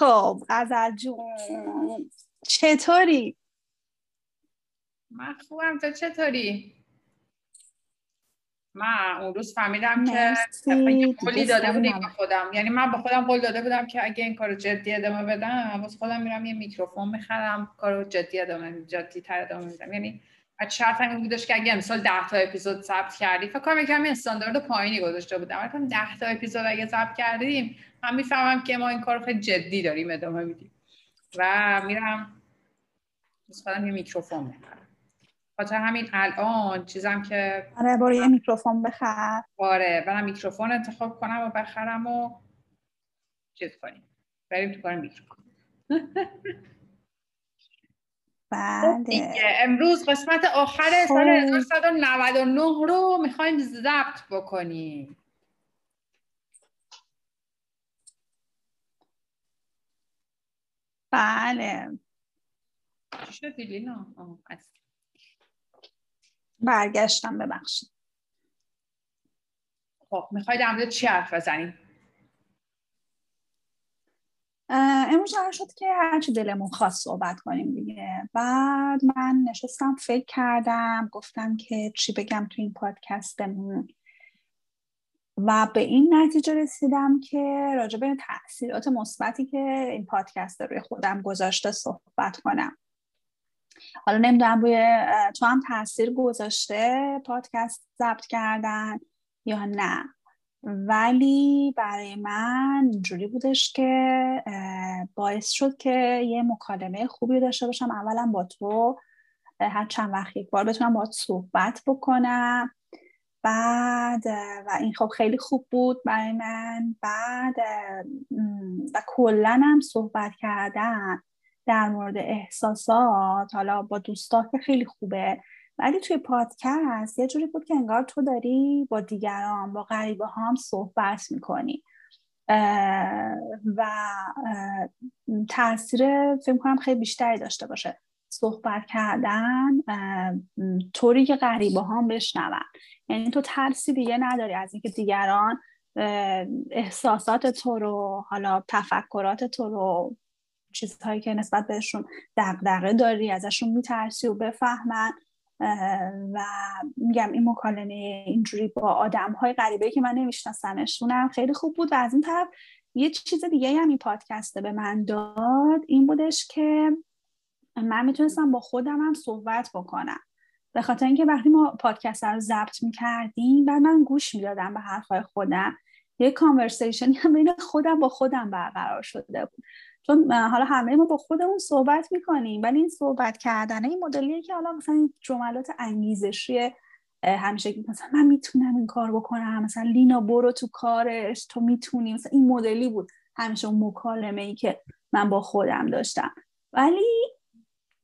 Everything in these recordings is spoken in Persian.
خب غزل جون چطوری؟ من خوبم تو چطوری؟ من اون روز فهمیدم که قولی داده بودیم به خودم یعنی من به خودم قول داده بودم که اگه این کارو جدی ادامه بدم واسه خودم میرم یه میکروفون می‌خرم کارو جدی ادامه جدی تر ادامه میدم یعنی از شرط این بودش که اگه امسال 10 تا اپیزود ثبت کردی فکر کنم یکم استاندارد پایینی گذاشته بودم. ولی 10 تا اپیزود اگه ثبت کردیم من می‌فهمم که ما این کارو خیلی جدی داریم ادامه میدیم. و میرم خودم یه میکروفون می‌خرم خاطر همین الان چیزم که آره برو یه میکروفون بخر. آره برم میکروفون انتخاب کنم و بخرم و چیز کنیم. بریم تو کار میکروفون. بله. امروز قسمت آخر سال 1999 رو می‌خوایم ضبط بکنیم. بله. چی شدی لینا؟ برگشتم ببخشید. خب می‌خوای در چی حرف بزنیم؟ امروز قرار شد که هرچی دلمون خواست صحبت کنیم دیگه. بعد من نشستم فکر کردم گفتم که چی بگم تو این پادکستمون. و به این نتیجه رسیدم که راجع به تاثیرات مثبتی که این پادکست روی خودم گذاشته صحبت کنم. حالا نمی‌دونم روی تو هم تاثیر گذاشته پادکست ضبط کردن یا نه. ولی برای من جوری بودش که باعث شد که یه مکالمه خوبی داشته باشم. اولا با تو هر چند وقت یک بار بتونم باید صحبت بکنم. بعد و این خب خیلی خوب بود برای من. بعد و کلا هم صحبت کردن در مورد احساسات حالا با دوستا که خیلی خوبه. ولی توی پادکست یه جوری بود که انگار تو داری با دیگران با غریبه هم صحبت می‌کنی. و تاثیر فکر کنم خیلی بیشتری داشته باشه. صحبت کردن طوری که غریبه هم بشنون. یعنی تو ترسی دیگه نداری از اینکه دیگران احساسات تو رو حالا تفکرات تو رو چیزهایی که نسبت بهشون دغدغه داری ازشون میترسی و بفهمن. و میگم این مکالمه اینجوری با آدم های غریبه که من نمیشناسمشونم خیلی خوب بود و از این طرف یه چیز دیگه هم این پادکست به من داد این بودش که من می‌تونستم با خودم هم صحبت بکنم. به خاطر اینکه وقتی ما پادکست رو ضبط می‌کردیم بعد من گوش می‌دادم به حرفهای خودم. یه کانورسیشنی هم بین خودم با خودم برقرار شده بود. چون حالا همه ما با خودمون صحبت می‌کنیم ولی این صحبت کردن این مدلیه که حالا مثلا جملات انگیزشی همیشه مثلا من می‌تونم این کار بکنم مثلا لینا برو تو کارش تو می‌تونی مثلا این مدلی بود. همیشه اون مکالمه ای که من با خودم داشتم. ولی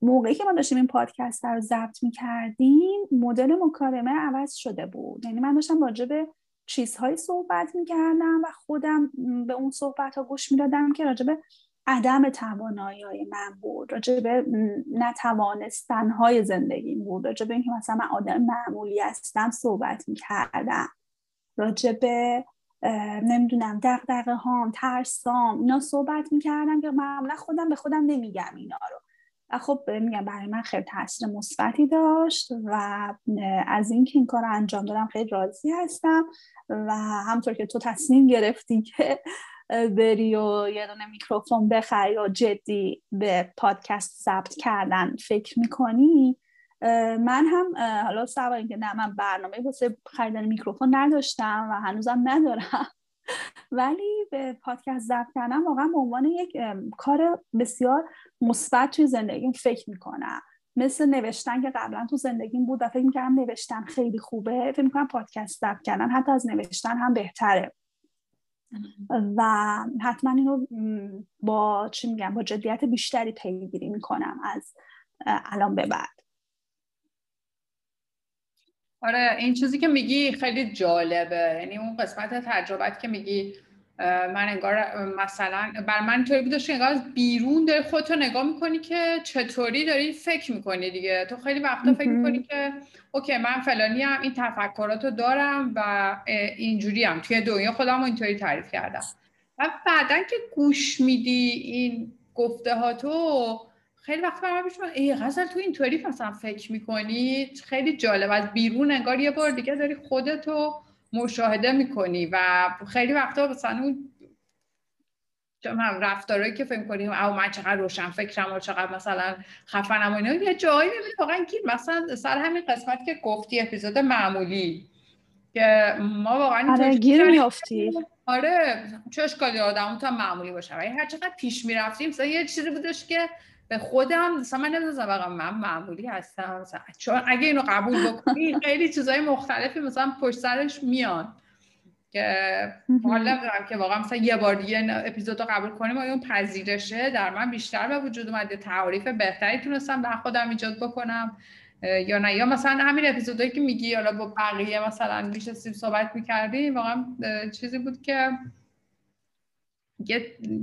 موقعی که ما داشتیم این پادکست رو ضبط می‌کردیم مدل مکالمه عوض شده بود. یعنی من داشتم راجع به چیزهایی صحبت می‌کردم و خودم به اون صحبت ها گوش می‌دادم که راجع به عدم توانایی های من بود راجع به نتوانستن های زندگیم بود راجع اینکه مثلا من آدم معمولی هستم صحبت می‌کردم راجع به نمی‌دونم دقدقه هام ترسام اینا صحبت می‌کردم که معمولا خودم به خودم نمیگم اینا رو. و خب میگم برای من خیلی تاثیر مثبتی داشت و از اینکه این کار رو انجام دادم خیلی راضی هستم و همطور که تو تصمیم گرفتی که بری و یه دونه میکروفون بخری و جدی به پادکست ثبت کردن فکر می‌کنی؟ من هم حالا سوار اینکه نه من برنامه واسه خریدن میکروفون نداشتم و هنوزم ندارم. ولی به پادکست ضبط کردن واقعا به عنوان یک کار بسیار مثبت توی زندگیم فکر می‌کنم. مثل نوشتن که قبلا تو زندگیم بود و فکر می‌کردم نوشتن خیلی خوبه فکر می‌کنم پادکست ضبط کردن حتی از نوشتن هم بهتره. و حتما اینو با چی میگم با جدیت بیشتری پیگیری می‌کنم از الان به بعد. آره این چیزی که میگی خیلی جالبه. یعنی اون قسمت تجربت که میگی من انگار مثلا بر من طوری بودش که انگار از بیرون داری خودتو نگاه می‌کنی که چطوری داری فکر می‌کنی دیگه. تو خیلی وقتا فکر می‌کنی که اوکی من فلانی هم این تفکراتو دارم و اینجوری هم توی دنیا خودم اینطوری تعریف کردم. و بعدا که گوش میدی این گفته ها تو خیلی وقت برام پیش ای غزل تو اینطوری مثلا فکر می‌کنی؟ خیلی جالب. از بیرون انگار یه بار دیگه داری خودتو مشاهده می‌کنی و خیلی وقتا مثلا اون رفتارهایی که فکر کنیم او من چقدر روشن فکرم و چقدر مثلا خفنم و اینا یه جایی می‌بینی واقعا گیر مثلا سر همین قسمت که گفتی اپیزود معمولی که ما واقعا آره گیر میافتی آره چه اشکالی آدم تا معمولی باشه. ولی هر چقدر پیش می‌رفتیم مثلا یه چیزی بودش که به خودم مثلا من نمی‌دونم من معمولی هستم مثلا چون اگه اینو قبول بکنی خیلی چیزای مختلفی مثلا پشت سرش میان. که حالا دارم که واقعا مثلا یه بار دیگه اپیزود رو قبول کنیم اون پذیرشه؟ در من بیشتر به وجود اومد تعریف بهتری تونستم در خودم ایجاد بکنم. یا نه. یا مثلا همین اپیزودهایی که میگی حالا با بقیه مثلا میشستیم صحبت می‌کردیم واقعا چیزی بود که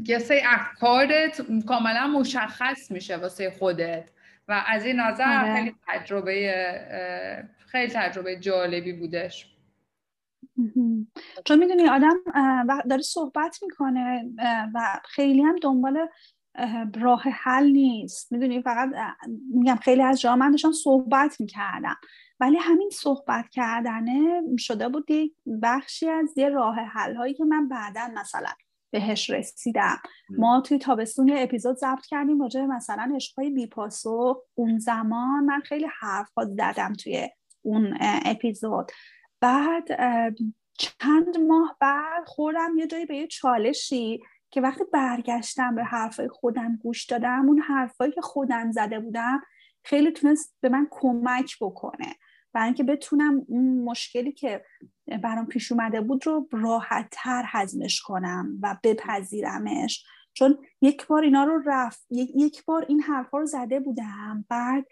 یه سری افکارت کاملا مشخص میشه واسه خودت. و از این نظر آره. خیلی تجربه خیلی تجربه جالبی بودش. چون می‌دونی آدم داره صحبت می‌کنه و خیلی هم دنبال راه حل نیست. می‌دونی فقط میگم خیلی از جا من داشتم صحبت می‌کردم ولی همین صحبت کردنه شده بود یک بخشی از یه راه حل هایی که من بعدا مثلا بهش رسیدم. ما توی تابستون یه اپیزود ضبط کردیم راجع مثلا عشقای بیپاسو اون زمان. من خیلی حرفا زدم توی اون اپیزود. بعد چند ماه بعد خوردم یه جایی به یه چالشی که وقتی برگشتم به حرفای خودم گوش دادم اون حرفایی که خودم زده بودم خیلی تونست به من کمک بکنه. برای اینکه بتونم اون مشکلی که برام پیش اومده بود رو راحت تر هضمش کنم و بپذیرمش. چون یک بار اینا رو رفت یک بار این حرفا رو زده بودم. بعد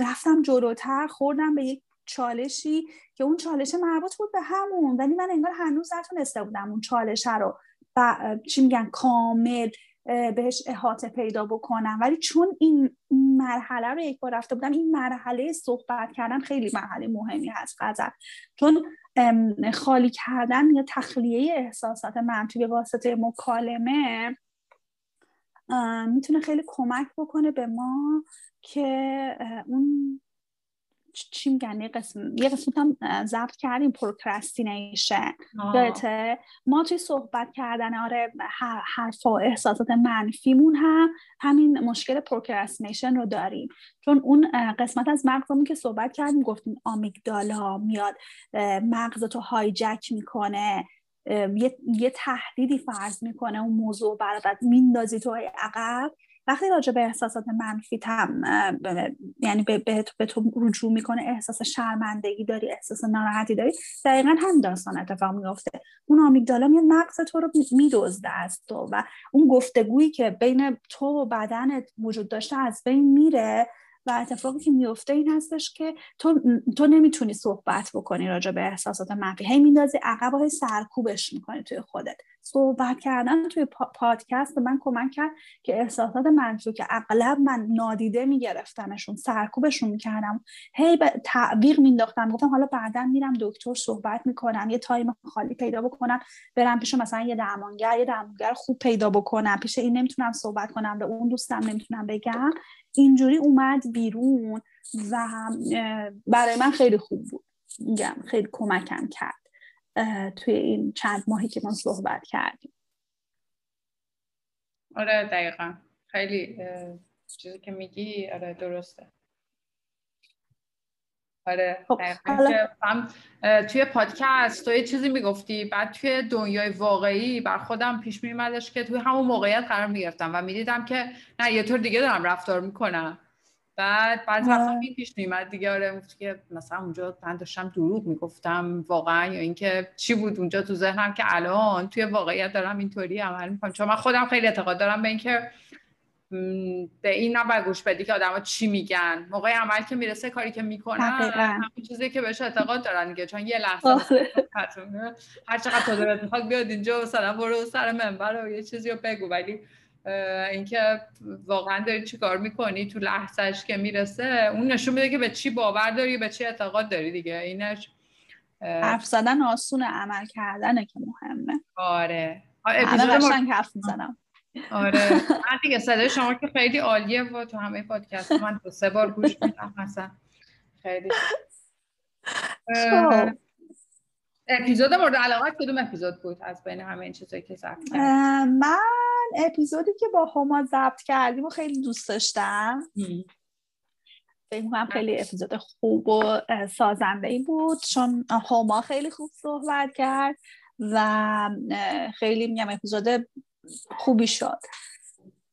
رفتم جلوتر خوردم به یک چالشی که اون چالش مربوط بود به همون. ولی من انگار هنوز نتونسته بودم اون چالش رو. چی میگن کامل بهش احاطه پیدا بکنم. ولی چون این مرحله رو یک بار رفته بودم این مرحله صحبت کردن خیلی مرحله مهمی هست غزل. چون خالی کردن یا تخلیه احساسات منفی به واسطه مکالمه می‌تونه خیلی کمک بکنه به ما که اون چی میگن یه قسم یه قسمت هم ضبط کردیم procrastination یادته ما توی صحبت کردن آره حرف و احساسات منفیمون هم همین مشکل procrastination رو داریم. چون اون قسمت از مغزمون که صحبت کردیم گفتیم amygdala میاد مغزتو hijack می‌کنه یه،, یه تهدیدی فرض می‌کنه اون موضوع برات میندازی تو عقب. وقتی راجع به احساسات منفی تم یعنی به, به, تو رجوع می‌کنه احساس شرمندگی داری احساس ناراحتی داری دقیقا هم داستان اتفاق میفته اون آمیگدالا میاد مغز تو رو میدزده از تو و اون گفتگویی که بین تو و بدنت وجود داشته از بین میره و اتفاقی که میفته این هستش که تو تو نمی‌تونی صحبت بکنی راجع به احساسات منفی. هی میندازی عقب های سرکوبش می‌کنی توی خودت. صحبت کردن توی پادکست به من کمک کرد که احساسات منفی که اغلب من نادیده میگرفتمشون سرکوبشون می‌کردم. هی به تعویق مینداختم گفتم حالا بعدا میرم دکتر صحبت می‌کنم یه تایم خالی پیدا بکنم برم پیش مثلا یه درمانگر یه درمانگر خوب پیدا بکنم. پیش این نمی‌تونم صحبت کنم به اون دوستم نمی‌تونم بگم. اینجوری اومد بیرون و برای من خیلی خوب بود. میگم خیلی کمکم کرد. توی این چند ماهی که ما صحبت کردیم. آره دقیقا. خیلی چیزی که میگی آره درسته. آره خب هم توی پادکست تو یه چیزی می‌گفتی بعد توی دنیای واقعی بر خودم پیش میمدش که توی همون موقعیت قرار می‌گرفتم و می‌دیدم که نه یه طور دیگه دارم رفتار می‌کنم. بعد بعد وقتا این پیش میمد دیگه آره که مثلا اونجا من داشتم دروغ می‌گفتم واقعا یا اینکه چی بود اونجا تو ذهنم که الان توی واقعیت دارم اینطوری عمل می‌کنم. چون من خودم خیلی اعتقاد دارم به اینکه به این نباید گوش بدی که آدما چی میگن. موقع عمل که می‌رسه کاری که می‌کنن همین چیزی که بهش اعتقاد دارن دیگه. چون یه لحظه. هر چقدر تو دلت می‌خواد بیاد اینجا مثلا برو سر منبر و یه چیزی رو بگو. ولی اینکه واقعا داری چی کار می‌کنی تو لحظهش که می‌رسه اون نشون میده که به چی باور داری به چی اعتقاد داری دیگه. اینش حرف زدن آسون عمل کردنه که مهمه. آره. همه قشنگ حرف می‌زنم. آره. من دیگه صدای شما که خیلی عالیه و تو همه پادکست من دو سه بار گوش میدم مثلا. خیلی. اپیزود مورد علاقه کدوم اپیزود بود از بین همه این چیزایی که ضبط من اپیزودی که با هما ضبط کردیم و خیلی دوست داشتم. فکر کنم خیلی اپیزود خوب و سازنده ای بود چون هما خیلی خوب صحبت کرد و خیلی میگم اپیزود خوبی شد.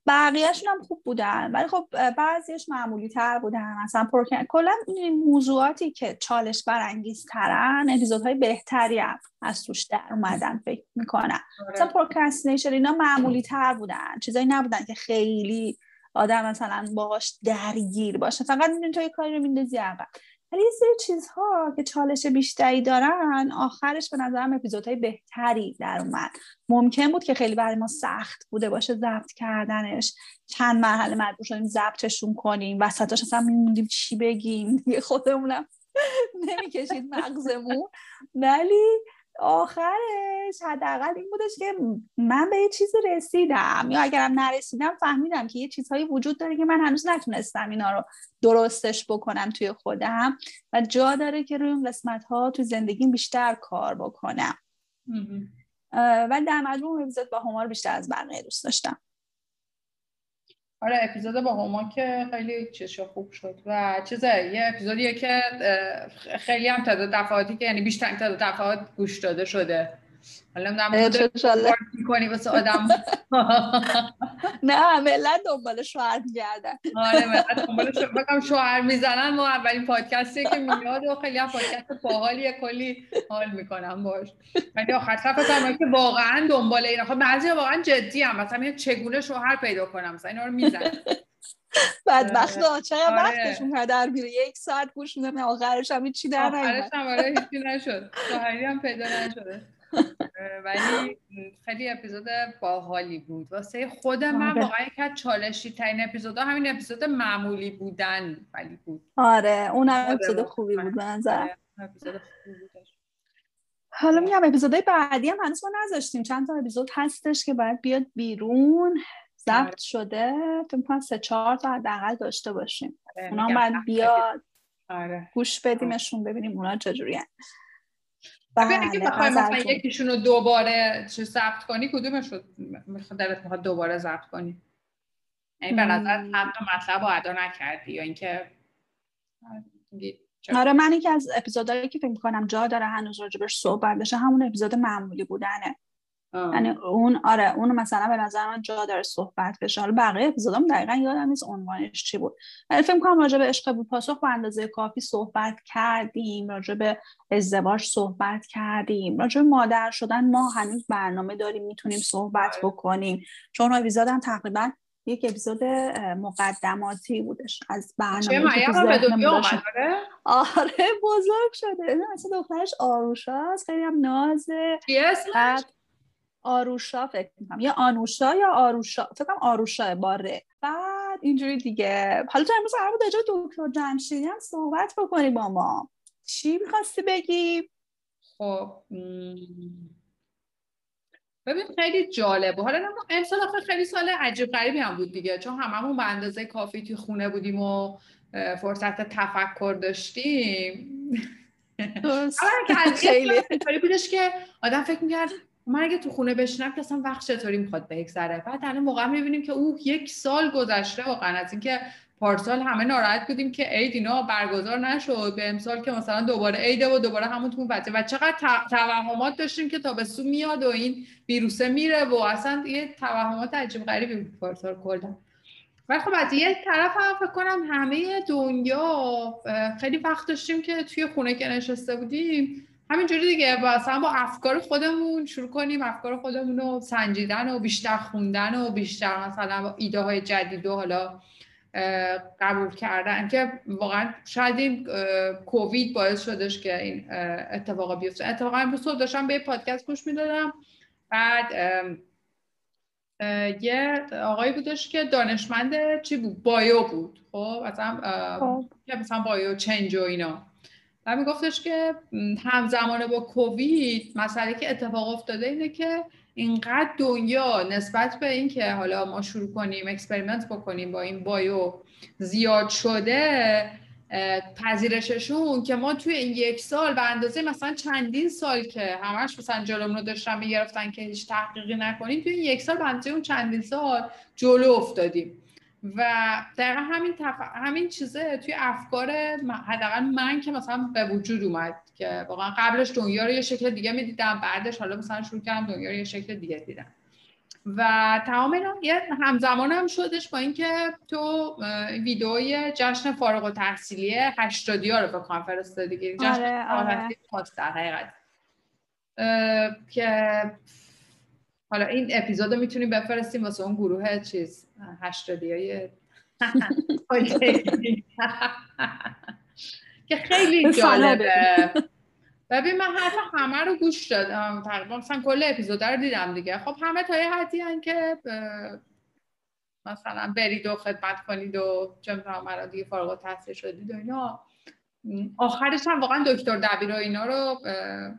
بقیهشون هم خوب بودن. ولی خب بعضیش معمولی تر بودن. مثلا پروکن کلا این موضوعاتی که چالش برانگیز ترن اپیزودهای بهتری هم از توش در اومدن فکر می‌کنم. آره. مثلا procrastination اینا معمولی تر بودن. چیزایی نبودن که خیلی آدم مثلا باهاش درگیر باشه. فقط می‌دونی تو یه کاری رو میندازی عقب ولی یه سری چیزها که چالش بیشتری دارن آخرش به نظرم اپیزودهای بهتری در اومد. ممکن بود که خیلی برای ما سخت بوده باشه ضبط کردنش. چند مرحله مجبور شدیم ضبطشون کنیم. وسطاش اصلا میموندیم چی بگیم. دیگه خودمونم نمی‌کشید مغزمون. ولی آخرش حداقل این بودش که من به یه چیزی رسیدم. یا اگرم نرسیدم فهمیدم که یه چیزهایی وجود داره که من هنوز نتونستم اینا رو درستش بکنم توی خودم و جا داره که روی اون قسمت ها تو زندگیم بیشتر کار بکنم. و در مجموع اپیزود با همار بیشتر از بقیه دوست داشتم. آره اپیزود با هما که خیلی چیز خوب شد و چیزه یه اپیزودیه که خیلی هم تعداد دفعاتی که یعنی بیشتر تعداد دفعات گوش داده شده. حالا نمی‌دونم می‌کنی واسه آدم. نه ملت دنبال شوهر میگردن. آره ملت دنبال شوهر شوهر می‌زنن ما اولین پادکستی که میاد و خیلی هم پادکست باحالیه کلی حال می‌کنم باش. ولی آخر صفحه که واقعا دنبال این خب بعضی واقعا جدی هم مثلا چگونه شوهر پیدا کنم؟ مثلا اینا رو می‌زنن. بدبخت چقدر آره. وقتشون هدر میره. یک ساعت گوش میدم آخرش هم چی در آخرش هم آره هیچی نشد. شوهری هم پیدا نشده. ولی خیلی اپیزود باحالی بود. واسه خود من آره. واقعا یک چالشی ترین اپیزودا همین اپیزود معمولی بودن ولی بود. آره اون هم اپیزود خوبی بود بنظر حالا میگم اپیزودهای بعدی هم هنوز ما نذاشتیم. چند تا اپیزود هستش که باید بیاد بیرون. ضبط آره. شده. تو سه چهار تا حداقل داشته باشیم. آره، اونا باید بیاد. گوش بدیمشون ببینیم اونا چجوری بله اگه بخوای مثلا یکیشون رو دوباره چه ضبط کنی کدومش رو دلت می‌خواد دوباره ضبط کنی؟ یعنی به نظر تا مطلب رو ادا نکردی یا اینکه آره من یکی از اپیزودهایی که فکر می‌کنم جا داره هنوز راجبش صحبت بشه همون اپیزود معمولی بودنه. یعنی اون آره اون مثلا به نظر من جا داره صحبت بشه. حالا بقیه اپیزودام دقیقا یادم نیست عنوانش چی بود. ولی فکر کنم راجع به عشق بود پاسخ به اندازه کافی صحبت کردیم راجع به ازدواج صحبت کردیم راجع به مادر شدن ما هنوز برنامه داریم می‌تونیم صحبت آره. بکنیم. چون اپیزودم تقریبا یک اپیزود مقدماتی بودش از برنامه که آره؟ آره بزرگ شده. مثلا دخترش آروشاست خیلی هم نازه. آروشا فکر کنم یا آنوشا یا آروشا. فکر کنم آروشا باره. بعد اینجوری دیگه. حالا تو امروز قرار بود دکتر جمشیدی هم صحبت بکنی با ما. چی می‌خواستی بگی؟ خب ببین خیلی جالبه. حالا امسال آخه خیلی سال عجیب غریبی هم بود دیگه. چون هممون به اندازه کافی توی خونه بودیم و فرصت تفکر داشتیم. خیلی. بودش که آدم فکر می‌کرد اگه تو خونه بشینم که اصلا وقت چطوری می‌خواد بگذره. بعد الان موقع می‌بینیم که او یک سال گذشته واقعا. از اینکه پارسال همه ناراحت بودیم که عید اینا برگزار نشد. به امسال که مثلا دوباره عیده و دوباره همون تو بچه و چقدر توهمات داشتیم که تابستون میاد و این ویروسه میره و اصلا یه توهمات عجیب غریبی بود پارسال کلا. ولی خب از یه طرف هم فکر کنم همه دنیا خیلی وقت داشتیم که توی خونه که نشسته بودیم همینجوری دیگه مثلا با افکار خودمون شروع کنیم افکار خودمون رو سنجیدن و بیشتر خوندن و بیشتر مثلا ایده های جدید و حالا قبول کردن که واقعا شاید این کووید باعث شدش که این اتفاقا بیفته. اتفاقا امروز صبح داشتم به پادکست گوش می‌دادم. بعد یه آقایی بودش که دانشمند چی بود؟ bio بود. خب مثلا خب. مثلا bio change و اینا. و میگفتش که همزمانه با کووید مسئله که اتفاق افتاده اینه که اینقدر دنیا نسبت به اینکه حالا ما شروع کنیم experiment بکنیم با این bio زیاد شده پذیرششون که ما توی این یک سال به اندازه مثلا چندین سال که همش مثلا جلومون رو داشتن می‌گرفتن که هیچ تحقیقی نکنیم توی این یک سال به اندازه اون چندین سال جلو افتادیم. و دقیقا همین تف... همین چیزه توی افکار حداقل من که مثلا به وجود اومد که واقعا قبلش دنیا رو یه شکل دیگه می‌دیدم بعدش حالا مثلا شروع کردم دنیا رو یه شکل دیگه دیدم و تمام اینا یه همزمان هم شدش با اینکه تو ویدئوی جشن فارغ و تحصیلی هشتادی ها رو به کانفرنس دادی جشن آره, آره. در حقیقت که حالا این اپیزود رو می‌تونیم بفرستیم واسه اون گروه چیز هشتادی های که خیلی جالبه. ببین من حرف همه رو گوش دادم. تقریبا مثلا کل اپیزود رو دیدم دیگه. خب همه تا یه حدی که مثلا برید و خدمت کنید و چه می‌تونم دیگه فارغ التحصیل شدید و اینا. آخرش هم واقعا دکتر دبیر و اینا رو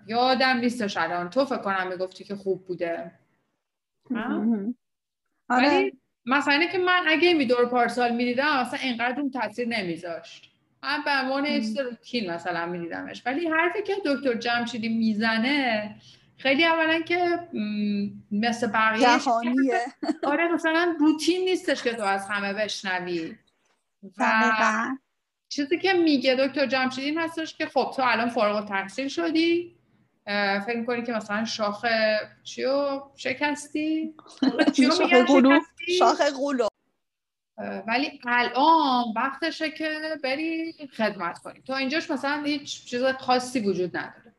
یادم نیستش الان تو فکر کنم می‌گفتی که خوب بوده. آره. مثلا که من اگه می دور پارسال می‌دیدم اصلا اینقدر اون تاثیر نمیذاشت. من به عنوان روتین مثلا میدیدمش. ولی حرفی که دکتر جمشیدی می‌زنه خیلی اولا که مثل بقیه آره مثلا روتین نیستش که تو از همه بشنوی. و چیزی که میگه دکتر جمشیدی هستش که خب تو الان فارغ تحصیل شدی. فکر می‌کنی که مثلا شاخ چیو شکستی؟ شاخ قلو شاخ ولی الان وقتشه که بری خدمت کنی. تو اینجاش مثلا هیچ چیز خاصی وجود نداره.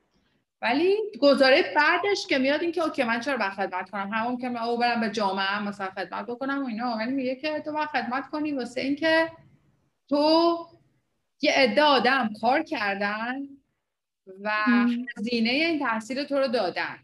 ولی گزاره بعدش که میاد این که اوکی من چرا باید خدمت کنم؟ همون که من او برم به جامعه مثلا خدمت بکنم و اینا. ولی میگه که تو باید خدمت کنی واسه اینکه تو یه عده آدم کار کردن و هزینه این تحصیل تو رو دادن.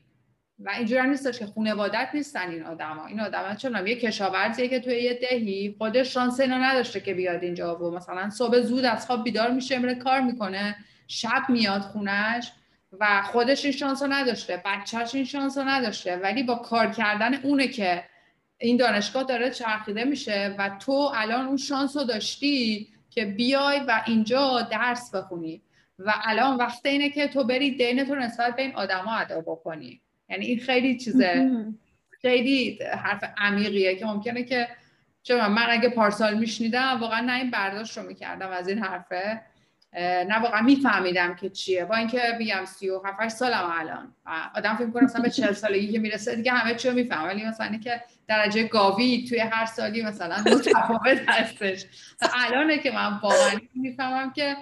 و اینجوری هم نیستش که خونوادت نیستن این آدما. این آدما چون یه کشاورزیه که توی یه دهی خودش شانس اینو نداشته که بیاد اینجا و مثلا صبح زود از خواب بیدار میشه میره کار می‌کنه شب میاد خونش و خودش این شانس رو نداشته بچهش این شانس رو نداشته. ولی با کار کردن اونه که این دانشگاه داره چرخیده میشه و تو الان اون شانس رو داشتی که بیای و اینجا درس بخونی. و الان وقت اینه که تو بری دین تو نسبت به این آدما ادا بکنی. یعنی این خیلی چیزه خیلی حرف عمیقیه که ممکنه که چون من اگه پارسال میشنیدم واقعا نه این برداشت رو می‌کردم از این حرفه. نه واقعا میفهمیدم که چیه. با اینکه میگم 37 سالم الان. آدم فکر کنه مثلا به 40 سالگی که می‌رسه دیگه همه چی رو میفهم ولی مثلا که درجه گاوی توی هر سالی مثلا متفاوت هستش. الانه که من واقعا می‌فهمم که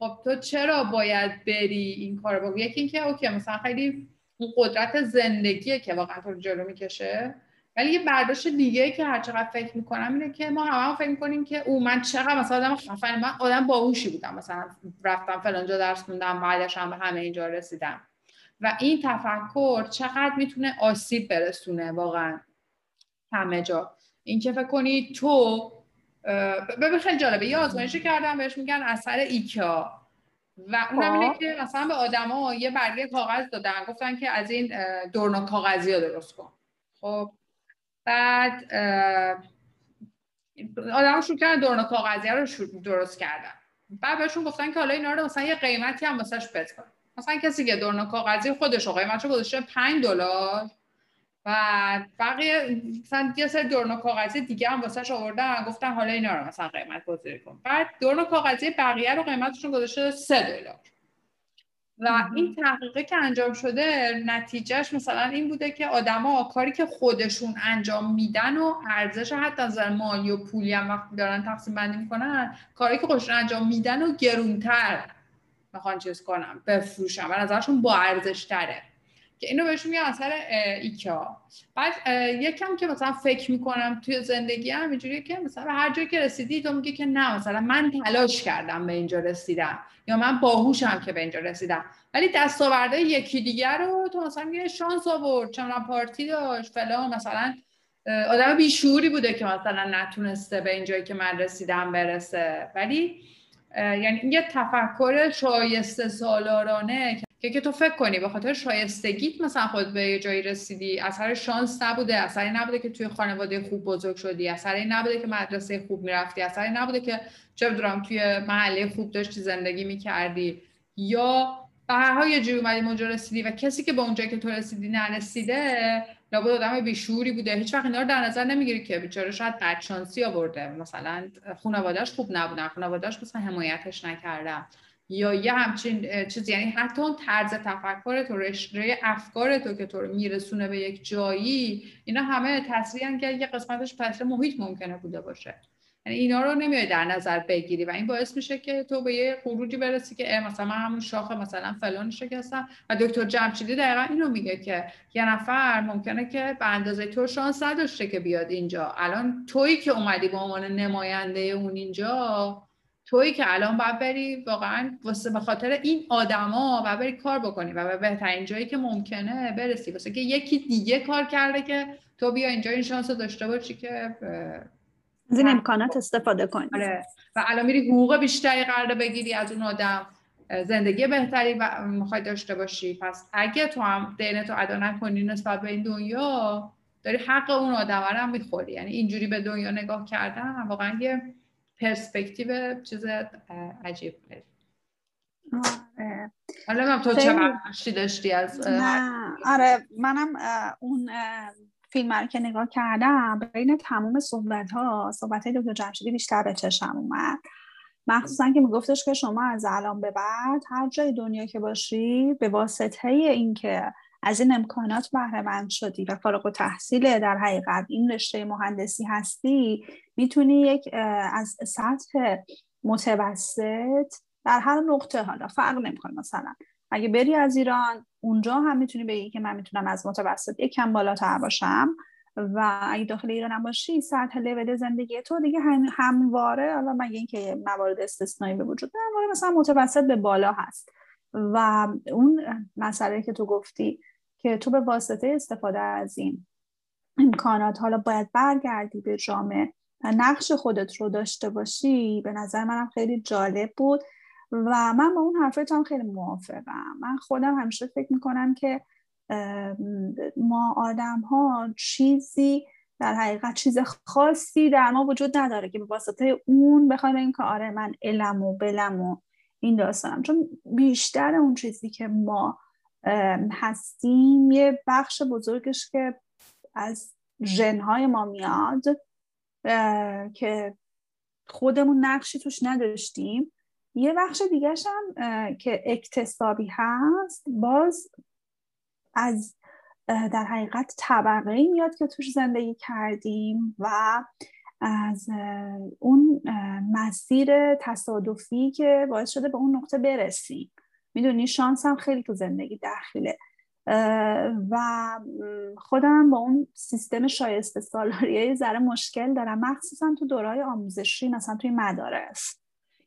خب تو چرا باید بری این کار بگو؟ یکی اینکه اوکی مثلا خیلی اون قدرت زندگیه که واقعا تو جلو می‌کشه. ولی یه برداشت دیگه که هر چقدر فکر می‌کنم اینه که ما همه هم فکر می‌کنیم که او من چقدر مثلا آدم خفن من آدم باهوشی بودم. مثلا رفتم فلانجا درس خوندم بعدش هم به همه اینجا رسیدم. و این تفکر چقدر می‌تونه آسیب برسونه واقعا. همه جا. این که فکر کنی تو ببین خیلی جالبه. یه آزمایشی کردم بهش میگن اثر ایکا و اونم اینه خب. که مثلا به آدما یه برگه کاغذ دادن. گفتن که از این دورنا کاغذی ها درست کن. خب. بعد آدم شروع کردن دورنا کاغذی ها رو درست کردن. بعد بهشون گفتن که حالا اینا رو مثلا یه قیمتی هم واسش بد کن مثلا کسی که دورنا کاغذی خودش رو قیمتش گذاشته 5 دلار. و بقیه مثلا یه سری دورنا کاغذی دیگه هم واسه آوردن. گفتن حالا اینا رو مثلا قیمت گذاری کن. بعد دورنا کاغذی بقیه رو قیمتشون گذاشته 3 دلار. و این تحقیقی که انجام شده نتیجهش مثلا این بوده که آدما کاری که خودشون انجام میدن و ارزش حتی از مالی و پولی هم وقتی دارن تقسیم بندی می‌کنن کاری که خودشون انجام میدن و گرونتر می‌خوان چیز کنم بفروشن و نظرشون با ارزش تره. که اینو بهش میگن اثر ایکا. بعد یکم که مثلا فکر می‌کنم توی زندگی هم اینجوریه که مثلا هر جایی که رسیدی تو میگی که نه مثلا من تلاش کردم به اینجا رسیدم یا من باهوشم که به اینجا رسیدم. ولی دستاورده یکی دیگر رو تو مثلا میگه شانس آورد چون پارتی داشت فلان مثلا آدم بیشوری بوده که مثلا نتونسته به اینجایی که من رسیدم برسه. ولی یعنی یه تفکر شایسته سالارانه که که تو فکر کنی به خاطر شایستگیت مثلا خود به یه جایی رسیدی اثر شانس نبوده اثری نبوده که توی خانواده خوب بزرگ شدی اثری نبوده که مدرسه خوب می‌رفتی اثری نبوده که چه بدونم توی محله خوب داشتی زندگی می‌کردی. یا به هر حال یه جوری اومدی اونجا رسیدی و کسی که به اونجایی که تو رسیدی نرسیده لابد آدم بیشوری بوده. هیچ وقت اینا رو در نظر نمی‌گیری که بیچاره شاید بدشانسی آورده. مثلا خانوادهش خوب نبودن خانوادهش مثلا حمایتش نکردن. یا یه همچین چیزی یعنی حتی اون طرز تفکر تو رشته افکار تو که تو رو میرسونه به یک جایی اینا همه تاثیری که یه قسمتش تاثیر محیط ممکنه بوده باشه. یعنی اینا رو نمیای در نظر بگیری و این باعث میشه که تو به یه خروجی برسی که مثلا من همون شاخه مثلا فلان شکستم و دکتر جمشیدی دقیقا اینو میگه که یه نفر ممکنه که به اندازه تو شانس نداشته که بیاد اینجا. الان تویی که اومدی به عنوان نماینده اون اینجا تویی که الان باید بری واقعا واسه به خاطر این آدما و بری کار بکنی و به بهترین جایی که ممکنه برسی. واسه که یکی دیگه کار کرده که تو بیا اینجا این شانس رو داشته باشی که از این امکانات استفاده کنی. آره. و الان میری حقوق بیشتری قرار بگیری از اون آدم. زندگی بهتری و می‌خوای داشته باشی. پس اگه تو هم دین تو ادا نکنی نسبت به این دنیا داری حق اون آدم رو هم می‌خوری. یعنی اینجوری به دنیا نگاه کردن واقعا یه پرسپکتیو چیز عجیب آره. حالا من تو چه داشتی از نه آره منم اون فیلم رو که نگاه کردم بین تموم صحبت ها صحبت های دکتر جمشیدی بیشتر به چشم اومد مخصوصا که میگفتش که شما از الان به بعد هر جای دنیا که باشی به واسطه اینکه از این امکانات بهره مند شدی و فارغ و تحصیل در حقیقت این رشته مهندسی هستی می‌تونی یک از سطح متوسط در هر نقطه حالا فرق نمی‌کنه مثلا. اگه بری از ایران اونجا هم می‌تونی بگی که من می‌تونم از متوسط یکم بالاتر باشم و اگه داخل ایران هم باشی سطح لول زندگی تو دیگه هم همواره حالا مگه اینکه موارد استثنایی به وجود همواره مثلا متوسط به بالا هست. و اون مسئله که تو گفتی که تو به واسطه استفاده از این امکانات حالا باید برگردی به جامعه. و نقش خودت رو داشته باشی به نظر منم خیلی جالب بود. و من با اون حرفت هم خیلی موافقم. من خودم همیشه فکر می‌کنم که ما آدم ها چیزی در حقیقت چیز خاصی در ما وجود نداره که به واسطه اون بخوایم این که آره من علم و بلم و این داستانم. چون بیشتر اون چیزی که ما هستیم یه بخش بزرگش که از ژنهای ما میاد. که خودمون نقشی توش نداشتیم. یه بخش دیگرش هم که اکتسابی هست باز از در حقیقت طبقه ای میاد که توش زندگی کردیم و از اون مسیر تصادفی که باعث شده به اون نقطه برسیم. می‌دونی شانس هم خیلی تو زندگی داخله. و خودم با اون سیستم شایسته سالاریه ذره مشکل دارم. مخصوصا تو دورای آموزشی مثلا توی مدارس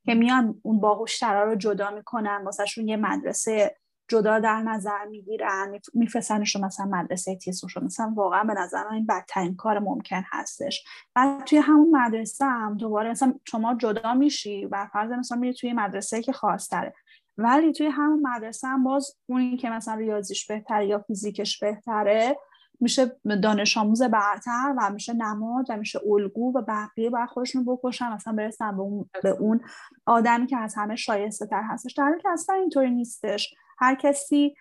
که میان اون باهوشترا رو جدا می‌کنن واسهشون یه مدرسه جدا در نظر می‌گیرن میفرستنشون مثلا مدرسه تیسوشون مثلا واقعا به نظر من این بدترین کار ممکن هستش. و توی همون مدرسه هم دوباره مثلا شما جدا میشی و فرض مثلا میری توی مدرسه که خاصتره. ولی توی همون مدرسه هم باز اونی که مثلا ریاضیش بهتره یا فیزیکش بهتره میشه دانش آموز برتر و میشه نماد و میشه الگو و بقیه باید خودشون بکشن مثلا برسن به اون, به اون آدمی که از همه شایسته تر هستش. در که اصلا اینطوری نیستش. هر کسی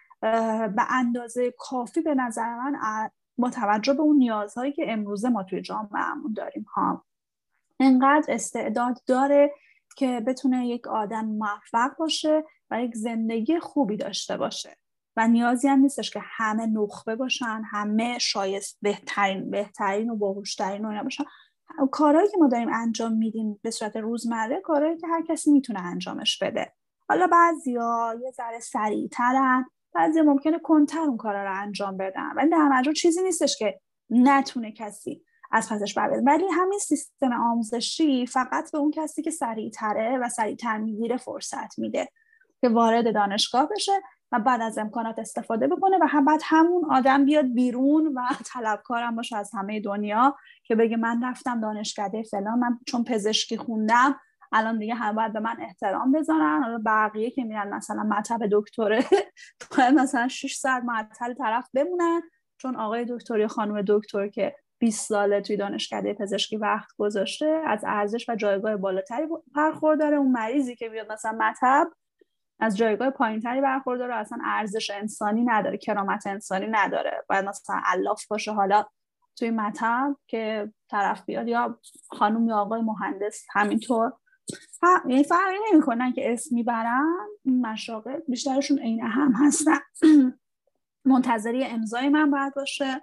به اندازه کافی به نظر من با توجه به اون نیازهایی که امروزه ما توی جامعهمون داریم ها. انقدر استعداد داره که بتونه یک آدم موفق باشه و یک زندگی خوبی داشته باشه. و نیازی هم نیستش که همه نخبه باشن همه شایست بهترین بهترین و باهوشترین و باشن. کارهایی که ما داریم انجام میدیم به صورت روزمره کارهایی که هر کسی می‌تونه انجامش بده. حالا بعضیا یه ذره سریعترن بعضی ممکنه کنتر اون کارا رو انجام بدن. ولی در مجموع چیزی نیستش که نتونه کسی از پسش بر ولی همین سیستم آموزشی فقط به اون کسی که سریعتره و سریعتر می‌گیره فرصت میده که وارد دانشگاه بشه و بعد از امکانات استفاده بکنه و بعد همون آدم بیاد بیرون و طلبکارم باشه از همه دنیا که بگه من رفتم دانشکده فلان من چون پزشکی خوندم الان دیگه هم باید به من احترام بذارن. حالا بقیه که میرن مثلا مطب دکتره باید مثلا 6 ساعت معطل طرف بمونن. چون آقای دکتر یا خانم دکتر که 20 ساله توی دانشکده پزشکی وقت گذاشته از ارزش و جایگاه بالاتری برخورداره. اون مریضی که میاد مثلا مطب از جایگاه پایینتری برخورداره. اصلا ارزش انسانی نداره کرامت انسانی نداره. باید مثلا الاف باشه. حالا توی مطب که طرف بیاد یا خانم یا آقای مهندس همینطور. یعنی فرقی نمی‌کنن که اسم می‌برن. مشاغل بیشترشون عین هم هستن. منتظری امضای من باید باشه.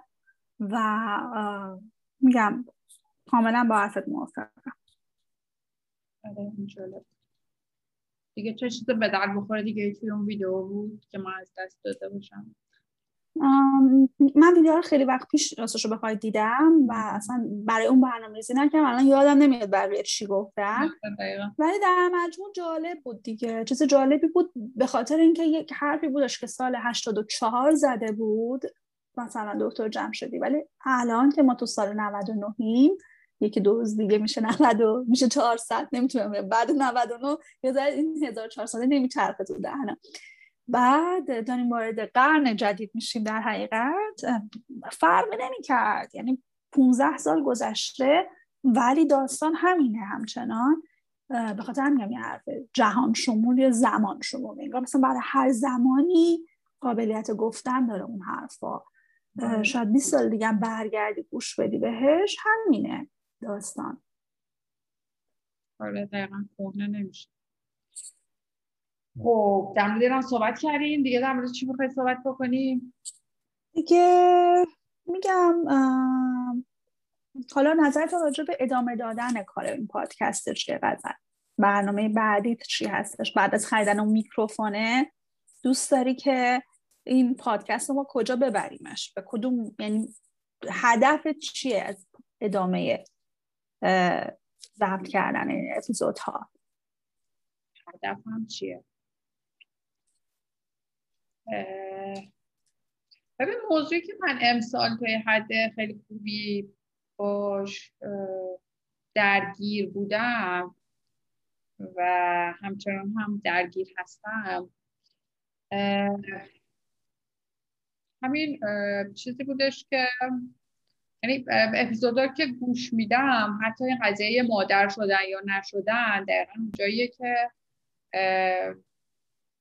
و میگم کاملا با حرفت موافقم. آره، دیگه چه چیز به درد بخوره دیگه توی اون ویدیو بود که ما از دست داده باشم؟ من ویدیو رو خیلی وقت پیش راستش رو دیدم و اصلا برای اون برنامه ریزی نکردم. الان یادم نمیاد بقیه چی گفتن. ولی در مجموع جالب بود دیگه. چیز جالبی بود به خاطر اینکه یک حرفی بودش که سال 84 زده بود. مثلا دکتر جمشدی ولی الان که ما تو سال 99 ایم یکی دو روز دیگه میشه 90 میشه 400 نمی‌تونم بعد 99 یه ذره این 1400 نمیچرخه تو دهنم. بعد داریم وارد قرن جدید میشیم در حقیقت. فرقی نمی‌کرد. یعنی 15 سال گذشته ولی داستان همینه همچنان. به خاطر همین حرف جهان شمول یا زمان شمول. انگار مثلا بعد هر زمانی قابلیت گفتن داره اون حرفا. شاید 20 سال دیگه برگردی گوش بدی بهش همینه داستان. آره دقیقا کهنه نمیشه. خب در مورد صحبت کردیم. دیگه در مورد چی می‌خوای صحبت بکنیم؟ دیگه میگم حالا نظرت راجع به ادامه دادن کار این پادکست چیه قضر برنامه بعدی چی هستش؟ بعد از خریدن اون میکروفونه دوست داری که این پادکست رو ما کجا ببریمش؟ به کدوم یعنی هدف چیه از ادامه ضبط کردن این اپیزودها؟ هدفم چیه؟ ببین موضوعی که من امسال توی حد خیلی خوبی باش درگیر بودم و همچنان هم درگیر هستم همین چیزی بودش که یعنی اپیزودا که گوش میدم حتی این قضیه مادر شدن یا نشدن دقیقا جاییه که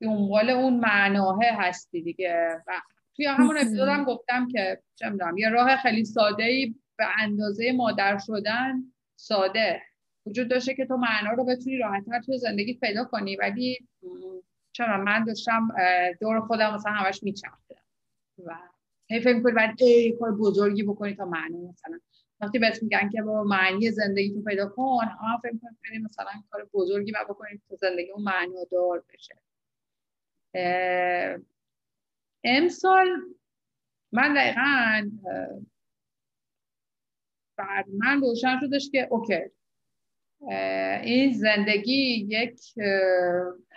دنبال اون معناه هستی دیگه. و توی همون اپیزودم گفتم که چه یه راه خیلی ساده ای به اندازه مادر شدن ساده. وجود داشته که تو معنا رو بتونی راحتتر توی زندگی پیدا کنی ولی چرا من داشتم دور خودم مثلا همش میچرخیدم. و هی فکر کنی بعد ای کار بزرگی بکنی تا معنا مثلا. وقتی بهت میگن که با معنی زندگی تو پیدا کن ها فکر کنی مثلا کار بزرگی باید بکنی تا زندگی اون معنا دار بشه. امسال من دقیقا بر من روشن شدش که اوکی این زندگی یک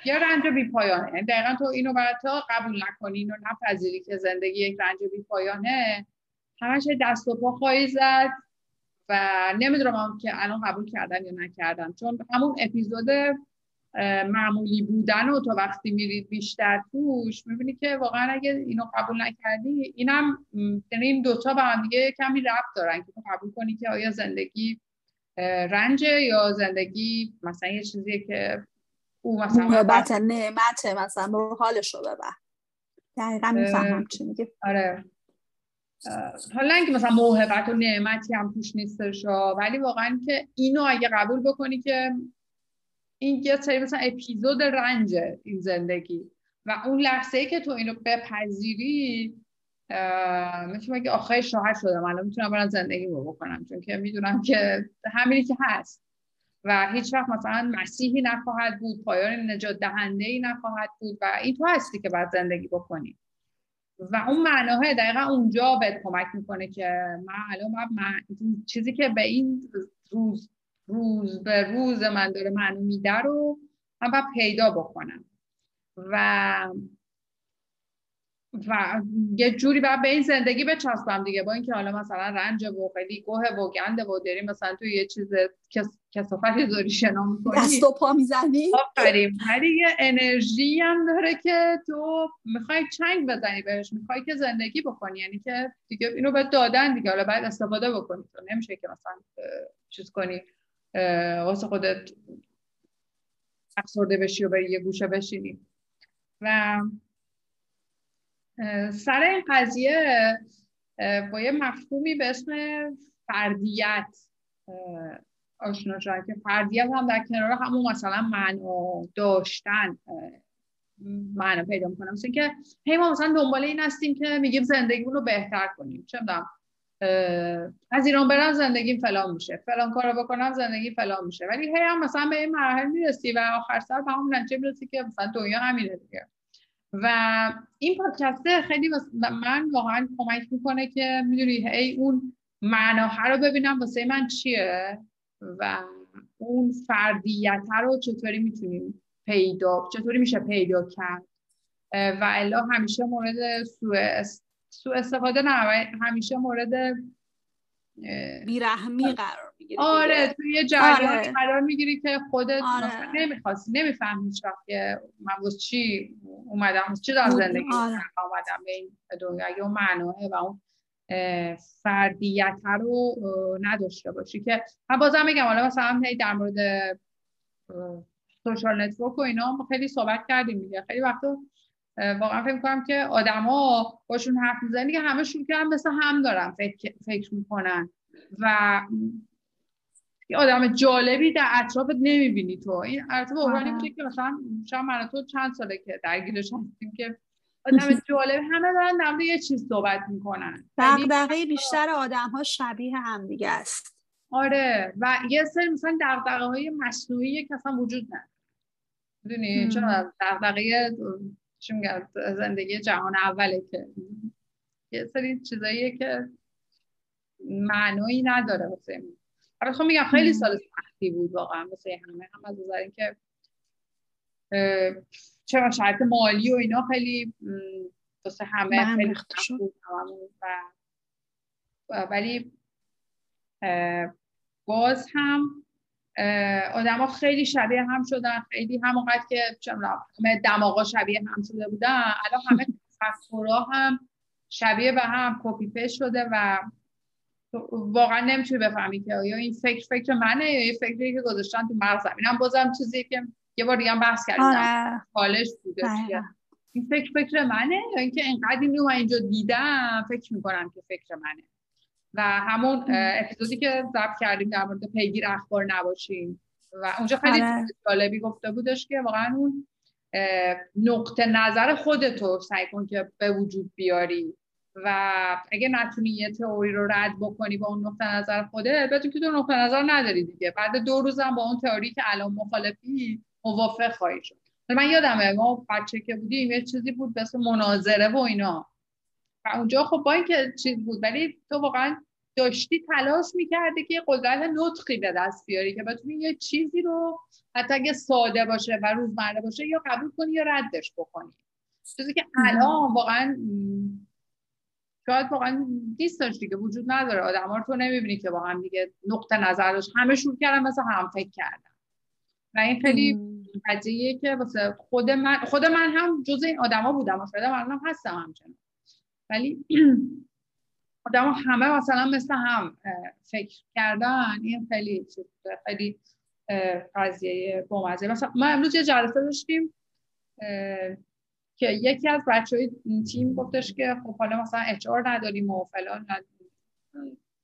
یه رنج بی پایانه یعنی دقیقا تو اینو برای تا قبول نکنی و نپذیری که زندگی یک رنج بی پایانه همش دست و پا خواهی زد و نمی‌دونم که الان قبول کردن یا نکردن. چون همون اپیزود معمولی بودن و تو وقتی میرید بیشتر توش می‌بینی که واقعا اگه اینو قبول نکردی اینم یعنی این دوتا به هم دیگه کمی ربط دارن که تو قبول کنی که آیا زندگی رنجه یا زندگی مثلا یه چیزیه که او مثلا محبت نعمته مثلا به حالش رو ببر. دقیقا می‌فهمم چی میگه آره. حالا اینکه مثلا موهبت و نعمتی هم توش نیستش ولی واقعا که اینو اگه قبول بکنی که این یه سری مثلا اپیزود رنج این زندگی. و اون لحظه ای که تو اینو بپذیری می‌تونم که آخرش راحت شدم الان می‌تونم برم زندگی رو بکنم چون که می‌دونم که همینی که هست. و هیچ وقت مثلا مسیحی نخواهد بود پایان نجات دهنده ای نخواهد بود و این تو هستی که باید زندگی بکنی. و اون معناه دقیقا اونجا بهت کمک می‌کنه که من الان چیزی که به این روز روز به روز من داره منو میده رو من باید پیدا بکنم. و و یه جوری باید به این زندگی بچسبم دیگه با اینکه حالا مثلا رنج و خیلی گوه و گنده و داریم مثلا تو یه چیز کسافت داری شنا می‌کنی. دست و پا می‌زنی؟ آفرین. ولی یه انرژی هم داره که تو می‌خوای چنگ بزنی بهش می‌خوای که زندگی بکنی. یعنی که دیگه اینو به دادن دیگه. حالا باید استفاده بکنی. تو نمیشه که مثلا چیز کنی واسه خودت افسرده بشی و بری یه گوشه بشینی. و سر این قضیه با یه مفهومی به اسم فردیت آشنا شدن که فردیت هم در کنار همون مثلا معنا داشتن معنا پیدا می‌کنم مثل که هی ما مثلا دنبال این هستیم که میگیم زندگیمون رو بهتر کنیم. چه می‌دونم از ایران برم زندگیم فلان میشه فلان کارو بکنم زندگی فلان میشه. ولی هی هم مثلا به این مراحل می‌رسی و آخر سر به همون نتیجه می‌رسی که مثلا دنیا همینه دیگه. و این پادکسته خیلی من واقعا کمک می‌کنه که می‌دونی ای اون معناها رو ببینم واسه من چیه و اون فردیت رو چطوری می‌تونیم پیدا چطوری میشه پیدا کرد. و الا همیشه مورد سوء استفاده نه همیشه مورد بیرحمی قرار می‌گیری آره توی جریان آره. قرار می‌گیری که خودت آره. نمی‌خواستی نمی‌فهمی هیچ که من چی اومدم چی دارم زندگی آره. اومدم به این دنیا اون معناه و اون فردیت رو نداشته باشی که من بازم میگم حالا مثلا در مورد سوشال نتورک و اینا ما خیلی صحبت کردیم میگه خیلی وقتا واقعا فکر می‌کنم که آدما باشون حرف می‌زنی که همه شروع کردن مثل هم دارن فکر, فکر می‌کنن و یه آدم جالبی در اطرافت نمی‌بینی تو. این البته واقعا آره. که مثلا شما من تو چند ساله که درگیرش هستیم که آدم جالب همه دارن در یه چیز صحبت می‌کنن. دقیقه بیشتر آدم ها شبیه هم دیگه است. آره و یه سری مثلا دقدقه های مصنوعی که اصلا وجود نداره. می‌دونی؟ چون دقدقه چی میگن زندگی جهان اوله که. یه سری چیزاییه که معنایی نداره واسه من خب میگم خیلی سال سختی بود واقعا واسه همه. هم از نظر اینکه چرا شرط مالی و اینا خیلی واسه همه خیلی بود و ولی باز هم آدما خیلی شبیه هم شدن. خیلی همونقدر که همه دماغا شبیه هم شده بودن. الان همه تفکرها هم شبیه به هم کپی پیش شده و واقعا نمی‌تونی بفهمی که آیا این فکر فکر منه یا این فکری که گذاشتن تو مغزم اینم بازم چیزی که یه بار دیگه بحث کردیم. حالش بوده آره. این فکر فکر منه یا اینکه اینقدر اینو من اینجا دیدم فکر می‌کنم که فکر منه و همون اپیزودی که ضبط کردیم در مورد پیگیر اخبار نباشیم و اونجا خیلی آره. جالبی گفته بودش که واقعا اون نقطه نظر خودتو سعی کن که به وجود بیاری و اگه نتونی یه تئوری رو رد بکنی با اون نقطه نظر خوده بدون که تو نقطه نظر نداری دیگه. بعد دو روزم با اون تئوری که الان مخالفی موافق خواهی شد. من یادمه ما بچه که بودیم یه چیزی بود مثل مناظره و اینا. و اونجا خب با اینکه چیز بود ولی تو واقعا داشتی تلاش می‌کردی که قدرت نطقی به دست بیاری که بتونی یه چیزی رو حتی اگه ساده باشه و روزمره باشه یا قبول کنی یا ردش بکنی. چیزی که الان واقعا شاید واقعا نیست دیگه وجود نداره. آدم ها رو تو نمی‌بینی که با هم دیگه نقطه نظر داشت. همه شروع کردن مثل هم فکر کردن. و این خیلی قضیه که واسه خود من خود من هم جز این آدما بودم و شاید هم هستم همچنان. ولی آدم همه مثلا مثل هم فکر کردن. این خیلی خیلی قضیه بامزه. مثلا ما امروز یه جلسه داشتیم که یکی از بچه های تیم گفتش که خب حالا مثلا اچ نداریم و فلان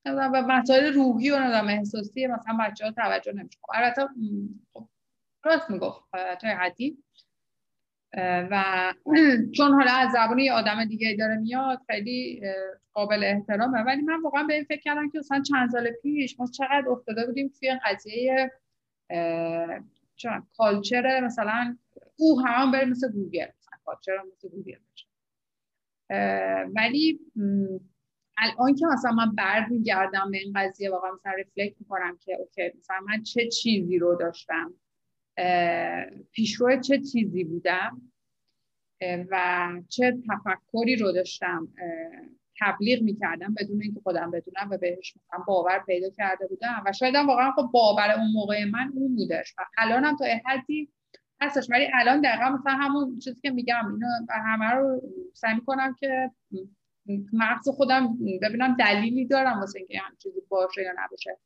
و مسائل روحی و نظام احساسی مثلا بچه ها توجه نمیشه. خب البته خب راست می‌گفت تا حدی و چون حالا از زبان یه آدم دیگه داره میاد خیلی قابل احترامه. ولی من واقعا به این فکر کردم که مثلا چند سال پیش ما چقدر افتاده بودیم توی قضیه culture مثلا او هم بره مثل گوگل. مثلا مثل گوگل ولی الان که مثلا من برمیگردم به این قضیه واقعا مثلا reflect می‌کنم که okay مثلا من چه چیزی رو داشتم؟ پیشرو چه چیزی بودم؟ و چه تفکری رو داشتم؟ تبلیغ می‌کردم بدون اینکه خودم بدونم و بهش باور پیدا کرده بودم. و شاید واقعا خب باور اون موقع من اون بودش. و الانم تا حدی هستش. ولی الان دقیقا مثلا همون چیزی که میگم اینو همه رو سعی کنم که مغز خودم ببینم دلیلی دارم واسه اینکه هم چیزی باشه یا نباشه.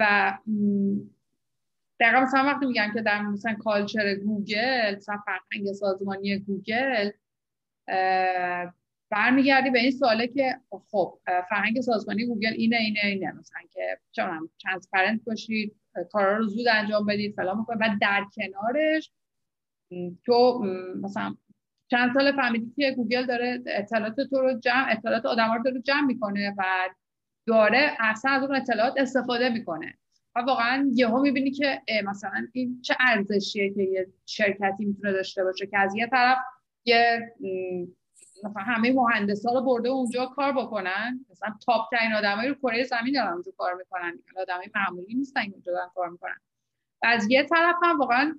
و دقیقا مثلا وقتی میگم که در مثلا culture گوگل مثلا فرهنگ سازمانی گوگل برمیگردی به این سواله که خب فرهنگ سازمانی گوگل اینه اینه اینه. مثلا که چون transparent باشید کارا رو زود انجام بدید فلان می‌کنه و در کنارش تو مثلا چند سال فهمیدی که گوگل داره اطلاعات تو رو جمع اطلاعات آدم رو داره جمع می‌کنه و داره اصلا از اون اطلاعات استفاده می‌کنه. و واقعا یهو می‌بینی که مثلا این چه ارزشیه که یه شرکتی می‌تونه داشته باشه که از یه طرف یه مثلا همه مهندسا رو برده اونجا کار بکنن؟ مثلا تاپ ترین آدمایی رو کره زمین دارن اونجا کار می‌کنن آدمای معمولی نیستن اونجا دارن کار می‌کنن. از یه طرف هم واقعا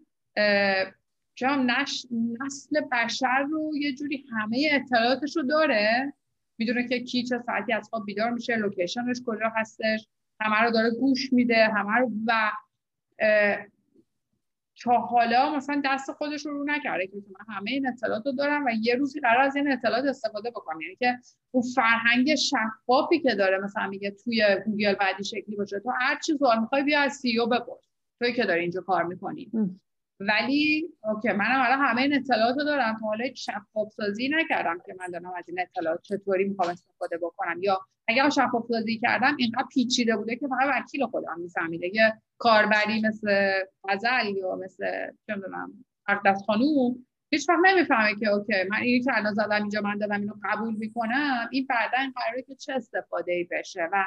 چون نش... نسل بشر رو یه جوری همه اطلاعاتش رو داره. می‌دونه که کی چه ساعتی از خواب بیدار میشه location ش کجا هستش همه رو داره گوش میده همه رو و تا حالا مثلا دست خودش رو رو نکرده که من همه این اطلاعات رو دارم و یه روزی قرار از این اطلاعات استفاده بکنم یعنی که اون فرهنگ شفافی که داره مثلا میگه توی گوگل بعدی شکلی باشه تو هر چیز رو می‌خوای بیا از CEO بپرس. توی که داری اینجا کار می‌کنی. ولی okay منم الان همه این اطلاعات رو دارم. تا حالا شفاف سازی نکردم که من دارم از این اطلاعات چطوری می‌خوام استفاده بکنم. یا اگر شفاف سازی کردم اینقدر پیچیده بوده که فقط وکیل خودم میفهمیده. یه کاربری مثل غزل یا مثل چه می‌دونم اقدس خانوم هیچ وقت نمی‌فهمه که OK من اینی که الان زدم اینجا من دادم اینو قبول می‌کنم. این بعدا قراره که چه استفاده ای بشه؟ و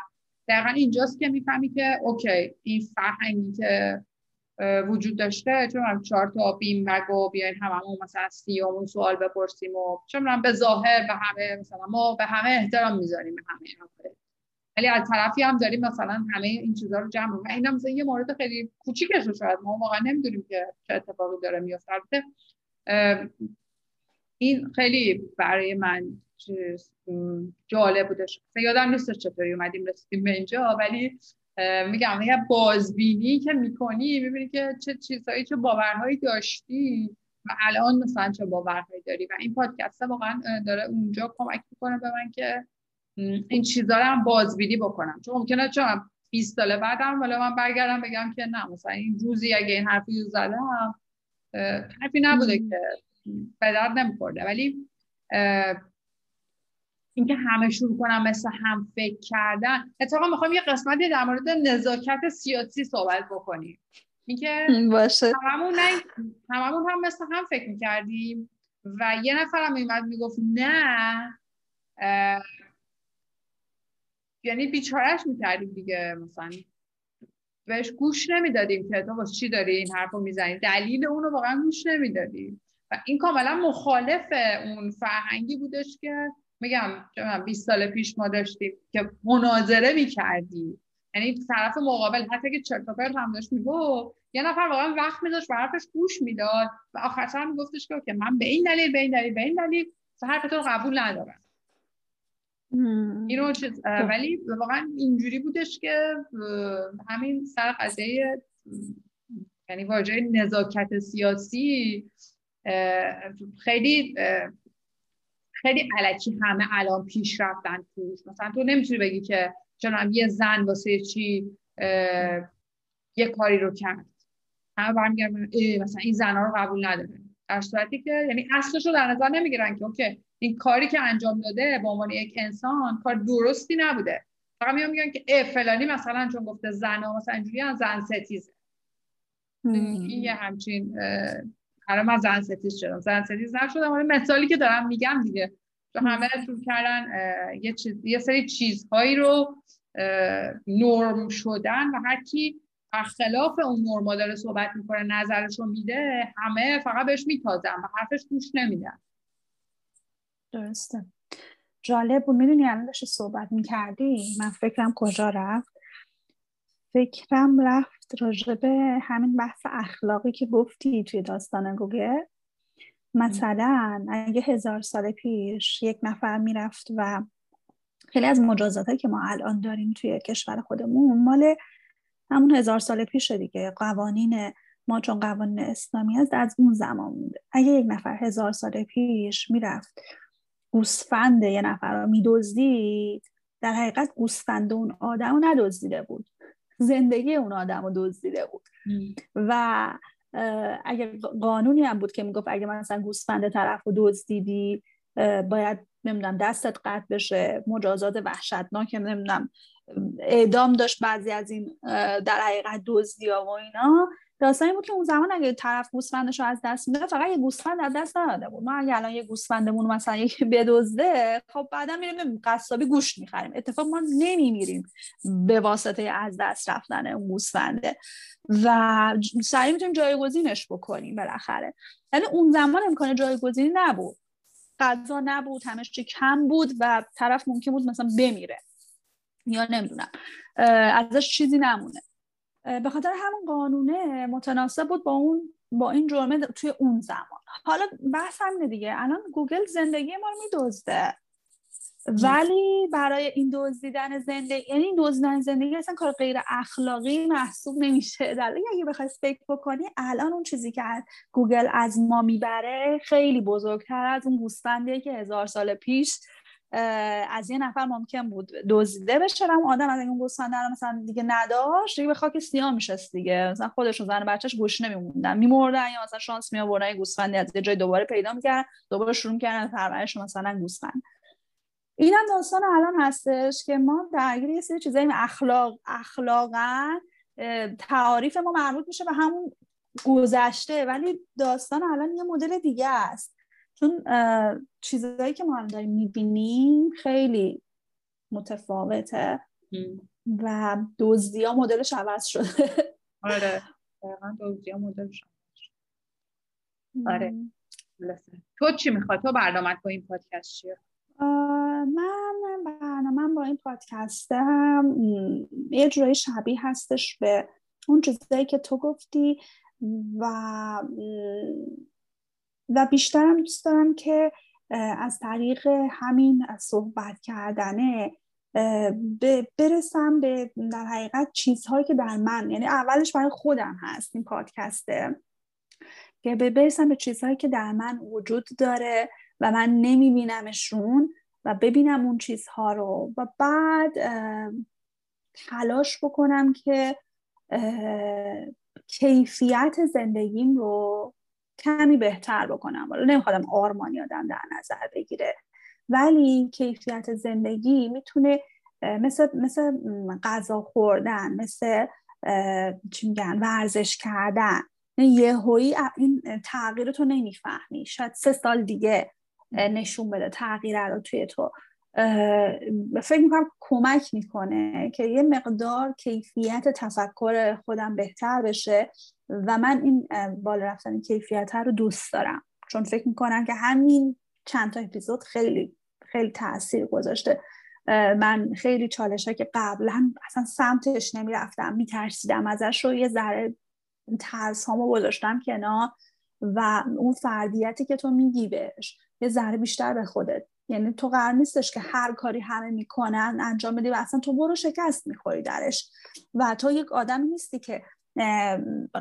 دقیقا اینجاست که می‌فهمی که OK این فرهنگی که وجود داشته. چون هم چهار تا بیم و بیاین هممون مثلا سیامون سوال بپرسیم و چون به ظاهر به همه مثلا ما به همه احترام می‌ذاریم به همه ولی از طرفی هم داریم مثلا همه این چیزا رو جمع و اینا مثلا یه مورد خیلی کوچیکش رو شاید ما واقعا نمی‌دونیم که چه اتفاقی داره میفته این خیلی برای من جالب بودش یادم نیست چطوری اومدیم رسیدیم به اینجا ولی میگم یه بازبینی که می‌کنی می‌بینی که چه چیزهایی چه باورهایی داشتی. و الان مثلا چه باورهایی داری؟ و این پادکست واقعا داره اونجا کمک می‌کنه به من که این چیزها رو هم بازبینی بکنم. چون ممکنه چون 20 سال بعدم ولی من برگردم بگم که نه مثلا این روزی اگه این حرفی رو زدم حرفی نبوده که به درد نمیخورده. ولی اینکه همه شروع کنم مثل هم فکر کردن. اتفاقا می‌خوام یه قسمتی در مورد نزاکت سیاسی صحبت بکنیم. اینکه باشه. هممون هممون هم مثل هم فکر می‌کردیم و یه نفر هم میمد می‌گفت نه یعنی بیچارش می‌کردیم دیگه مثلا. بهش گوش نمی‌دادیم که تو واسه چی داری این حرف رو می‌زنی؟ دلیل اون رو واقعا گوش نمی‌دادیم. و این کاملا مخالف اون فرهنگی بودش که میگم 20 سال پیش ما داشتیم که مناظره می‌کردیم یعنی طرف مقابل حتی که چرت و پرت هم داشت می‌گفت یه نفر واقعا وقت میذاشت و حرفش گوش می‌داد و آخرش هم گفتش که من به این دلیل به این دلیل به این دلیل حرفتون قبول ندارم. اینو چیز ولی واقعا اینجوری بودش که همین سر قضیه یعنی واژه نزاکت سیاسی خیلی خیلی علکی همه الان پیش رفتن توش. مثلا تو نمی‌تونی بگی که چون یه زن واسه چی یه کاری رو کرد. همه برمیگردن مثلا این زنها رو قبول نداره. در صورتی که یعنی اصلش رو در نظر نمی‌گیرن که OK این کاری که انجام داده به عنوان یک انسان کار درستی نبوده. فقط میان میگن که اه فلانی مثلا چون گفته زن ها مثلا اینجوری زن ستیزه. این یه همچین حالا من زن ستیز شدم. زن ستیز نشدم. ولی مثالی که دارم میگم دیگه. تو همه شروع کردن یه چیز یه سری چیزهایی رو نرم شدن و هر کی خلاف اون نرما داره صحبت می‌کنه نظرش رو میده همه فقط بهش میتازن و حرفش گوش نمیدن. درسته. جالب بود. می‌دونی الان داشتی صحبت می‌کردی؟ من فکرم کجا رفت؟ فکرم رفت راجع به همین بحث اخلاقی که گفتی توی داستان گوگل. مثلا اگه هزار سال پیش یک نفر می‌رفت و خیلی از مجازات که ما الان داریم توی کشور خودمون مال همون هزار سال پیش دیگه. قوانین ما چون قوانین اسلامی هست از اون زمان مونده. اگه یک نفر هزار سال پیش می‌رفت گوسفند یه نفر رو میدزدید در حقیقت گوسفند اون آدم رو ندزدیده بود. زندگی اون آدم رو دزدیده بود. و اگه قانونی هم بود که می‌گفت اگه مثلا گوسفند طرف رو دزدیدی باید نمی‌دونم دستت قطع بشه مجازات وحشتناک نمی‌دونم اعدام داشت بعضی از این در حقیقت دزدی و اینا. داستانی بود که اون زمان اگه طرف گوسفندش رو از دست میده فقط یه گوسفند از دست نداده بود. ما اگه الان یه گوسفندمون مثلا یکی بدزده خب بعدا میریم قصابی گوشت می‌خریم. اتفاق ما نمیمیریم به واسطه از دست رفتن اون گوسفنده. و سریع می‌تونیم جایگزینش بکنیم بالاخره. یعنی اون زمان امکان جایگزینی نبود. غذا نبود همش چی کم بود و طرف ممکن بود مثلا بمیره. یا نمی‌دونم. ازش چیزی نمونه. به خاطر همون قانونه متناسب بود با اون با این جرمه توی اون زمان. حالا بحث همینه دیگه. الان گوگل زندگی ما رو میدزده. ولی برای این دزدیدن زندگی یعنی این دزدیدن زندگی اصلا کار غیر اخلاقی محسوب نمیشه. در اگه بخوای فکر بکنی الان اون چیزی که گوگل از ما می‌بره خیلی بزرگتر از اون گوسفندیه که هزار سال پیش از یه نفر ممکن بود دزدیده بشه اون آدم از اون گوسفند رو مثلا دیگه نداشت دیگه به خاک سیاه میشست دیگه. مثلا خودشون زن بچهش گوش نمیموندن میمردن یا مثلا شانس می آوردن گوسفندی از یه جای دوباره پیدا می‌کردن دوباره شروع می‌کردن پرورش مثلا گوسفند. اینم داستان الان هستش که ما درگیر یه سری چیزایی اخلاق اخلاقا تعاریف ما مربوط میشه به همون گذشته ولی داستان الان یه مدل دیگه است. چون چیزهایی که ما داریم می‌بینیم خیلی متفاوته و دزدی ها مدلش عوض شده. آره دزدی ها مدلش آره تو چی می‌خواد تو برنامه با این پادکست چیه؟ من برنامه با این پادکستم یه جورایی شبیه هستش به اون چیزایی که تو گفتی و و بیشترم دوست دارم که از طریق همین صحبت کردنه برسم به در حقیقت چیزهایی که در من یعنی اولش برای خودم هست این پادکسته که برسم به چیزهایی که در من وجود داره و من نمیبینمشون و ببینم اون چیزها رو و بعد تلاش بکنم که کیفیت زندگیم رو کمی بهتر بکنم. حالا نمیخوادم آرمانی آدم در نظر بگیره. ولی کیفیت زندگی می‌تونه مثل مثل غذا خوردن مثل چی میگن ورزش کردن. هایی این تغییر تو نمی‌فهمی. شاید سه سال دیگه نشون بده تغییر رو توی تو. فکر می‌کنم کمک می‌کنه که یه مقدار کیفیت تفکر خودم بهتر بشه و من این بالا رفتن کیفیت رو دوست دارم. چون فکر می‌کنم که همین چند تا اپیزود خیلی خیلی تاثیر گذاشته. من خیلی چالش که قبلا اصلا سمتش نمی‌رفتم میترسیدم ازش رو یه ذره ترس هامو گذاشتم کنار و اون فردیتی که تو میگی بهش یه ذره بیشتر به خودت یعنی تو قرار نیستش که هر کاری همه می‌کنن انجام بدی و اصلا تو برو شکست می‌خوری درش. و تو یک آدمی نیستی که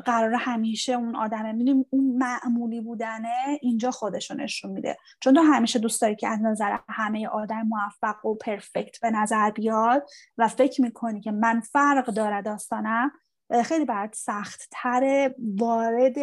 قرار همیشه اون آدمه می‌دونی اون معمولی بودنه اینجا خودشو نشون میده. چون تو همیشه دوست داری که از نظر همه آدم موفق و پرفکت به نظر بیاد و فکر می‌کنی که من فرق داره داستانم خیلی بعد سخت تره وارد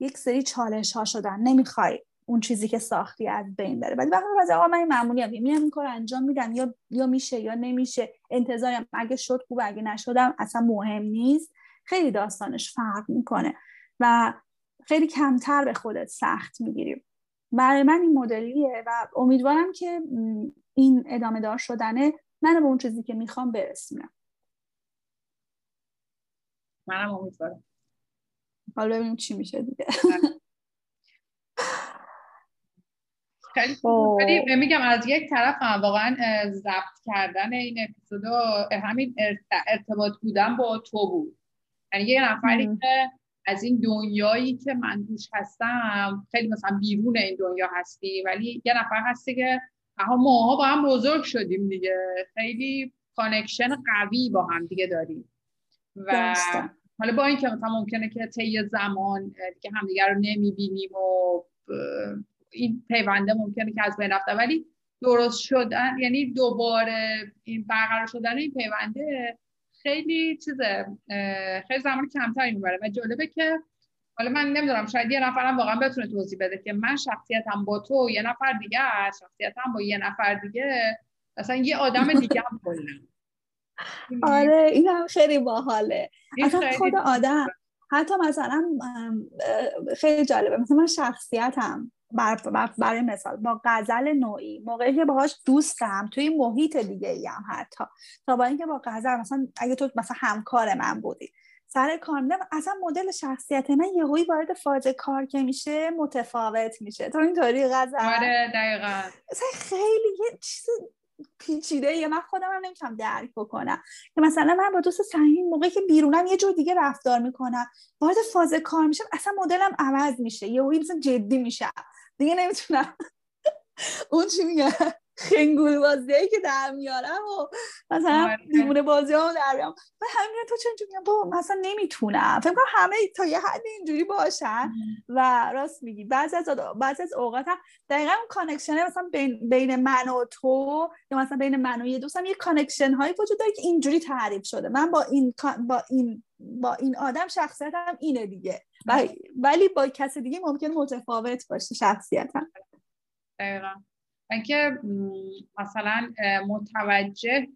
یک سری چالش ها شدن. نمی‌خوای اون چیزی که ساختی از بین بره. ولی وقتی از آقا من معمولی هم میرم این کار انجام میدم یا یا میشه یا نمیشه انتظارم اگه شد خوب اگه نشدم اصلا مهم نیست. خیلی داستانش فرق می‌کنه و خیلی کمتر به خودت سخت می‌گیریم برای من این مدلیه و امیدوارم که این ادامه دار شدنه منو به اون چیزی که می‌خوام برسونم منم امیدوارم. حالا ببینیم چی میشه دیگه. خیلی خب. میگم از یک طرف هم واقعا ضبط کردن این اپیزود همین ارتباط بودن با تو بود. یعنی یه نفری که از این دنیایی که من دوش هستم خیلی مثلا بیرون این دنیا هستی ولی یه نفر هستی که ماها با هم بزرگ شدیم دیگه. خیلی connection قوی با هم دیگه داریم. و حالا با اینکه مثلا ممکنه که طی زمان دیگه همدیگه رو نمی‌بینیم و این پیونده ممکنه که از بین رفته ولی درست شدن یعنی دوباره این برقرار شدن این پیونده خیلی چیزه خیلی زمان کمتری می‌بره. و جالبه که حالا من نمی‌دونم شاید یه نفرم واقعا بتونه توضیح بده که من شخصیتم با تو یه نفر دیگه شخصیتم با یه نفر دیگه اصلا یه آدم دیگه هم آره این هم خیلی باحاله. اصلا خود آدم حتی مثلا خیلی جالبه مثلا من شخصیتم. برای مثال با غزل نوعی موقعی که باهاش دوستم توی محیط دیگه ای هم حتی. تا با اینکه با غزل مثلا اگه تو مثلا همکار من بودی سر کار اصلا مدل شخصیت من یهویی وارد فاز کار که میشه متفاوت میشه. تو اینطوری غزل؟ آره دقیقا. خیلی یه چیز پیچیده یه من خودم هم نمی‌تونم درک بکنم. که مثلا من با دوست صمیمی موقعی که بیرونم یه جور دیگه رفتار می‌کنم وارد فاز کار میشم اصلا مدلم عوض میشه. یه مثلا جدی میشه دیگه نمی‌تونم. اون چی میگه؟ خنگول بازی که در میارم و مثلا آره. دیمونه بازی ها در میارم. و همین تو چون میگم؟ با مثلا نمی‌تونم. فکر کنم همه تا یه حد اینجوری باشن و راست میگی. بعضی از بعضی از اوقات هم دقیقا اون connection مثلا بین, بین من و تو یا مثلا بین من و یه دوستم یه connection هایی وجود داره که اینجوری تعریف شده. من با این با این با این آدم شخصیتم اینه دیگه. ولی با کس دیگه ممکن متفاوت باشه شخصیتم. دقیقا. اینکه مثلا متوجه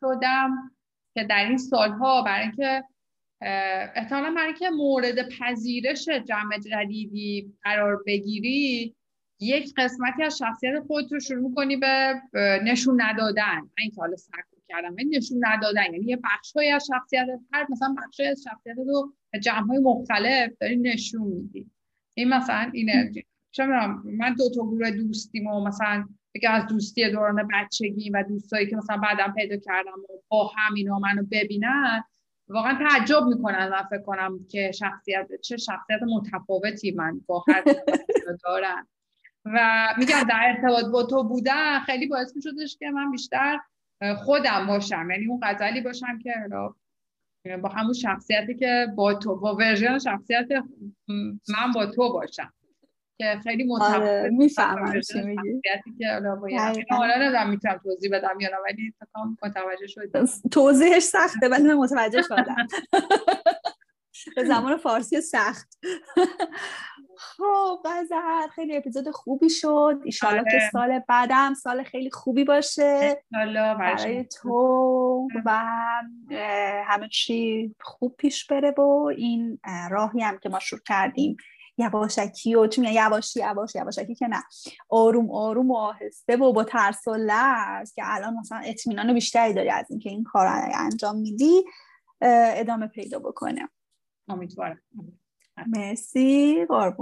شدم که در این سالها برای اینکه احتمالا برای اینکه مورد پذیرش جمع جدیدی قرار بگیری یک قسمتی از شخصیت خودت رو شروع کنی به نشون ندادن. من این حالا سرکو کردم نشون ندادن. یعنی یه بخشهایی از شخصیت هر مثلا بخشی از شخصیت رو جمع های مختلف داری نشون میدی. این مثلا اینه چه من دو تا گروه دوستیم و مثلا یکی از دوستی دوران بچگی و دوستایی که مثلا بعدم پیدا کردم و با همینا منو ببینن واقعا تعجب می‌کنن و فکر کنم که شخصیت چه شخصیت متفاوتی من با هر دارن. و میگم در ارتباط با تو بودن خیلی باعث میشدش که من بیشتر خودم باشم. یعنی اون غزلی باشم که با همون شخصیتی که با تو با ورژن شخصیت من با تو باشم. که خیلی متفاوت آره می‌فهمم چی میگی. که حالا می‌تونم توضیح بدم یا نه ولی متوجه شد توضیحش سخته ولی متوجه شدم. به زمان فارسی سخت. خب بازر خیلی اپیزود خوبی شد. ایشالا که آره. سال بعدم سال خیلی خوبی باشه. برای تو و همه چی خوب پیش بره و این راهی هم که ما شروع کردیم یواشکی و چون یواشی یواش یواشکی که نه. آروم آروم و آهسته و با ترس و لرز که الان مثلا اطمینان بیشتری داری از اینکه این کار انجام میدی ادامه پیدا بکنه. امیدوارم. مرسی. قربون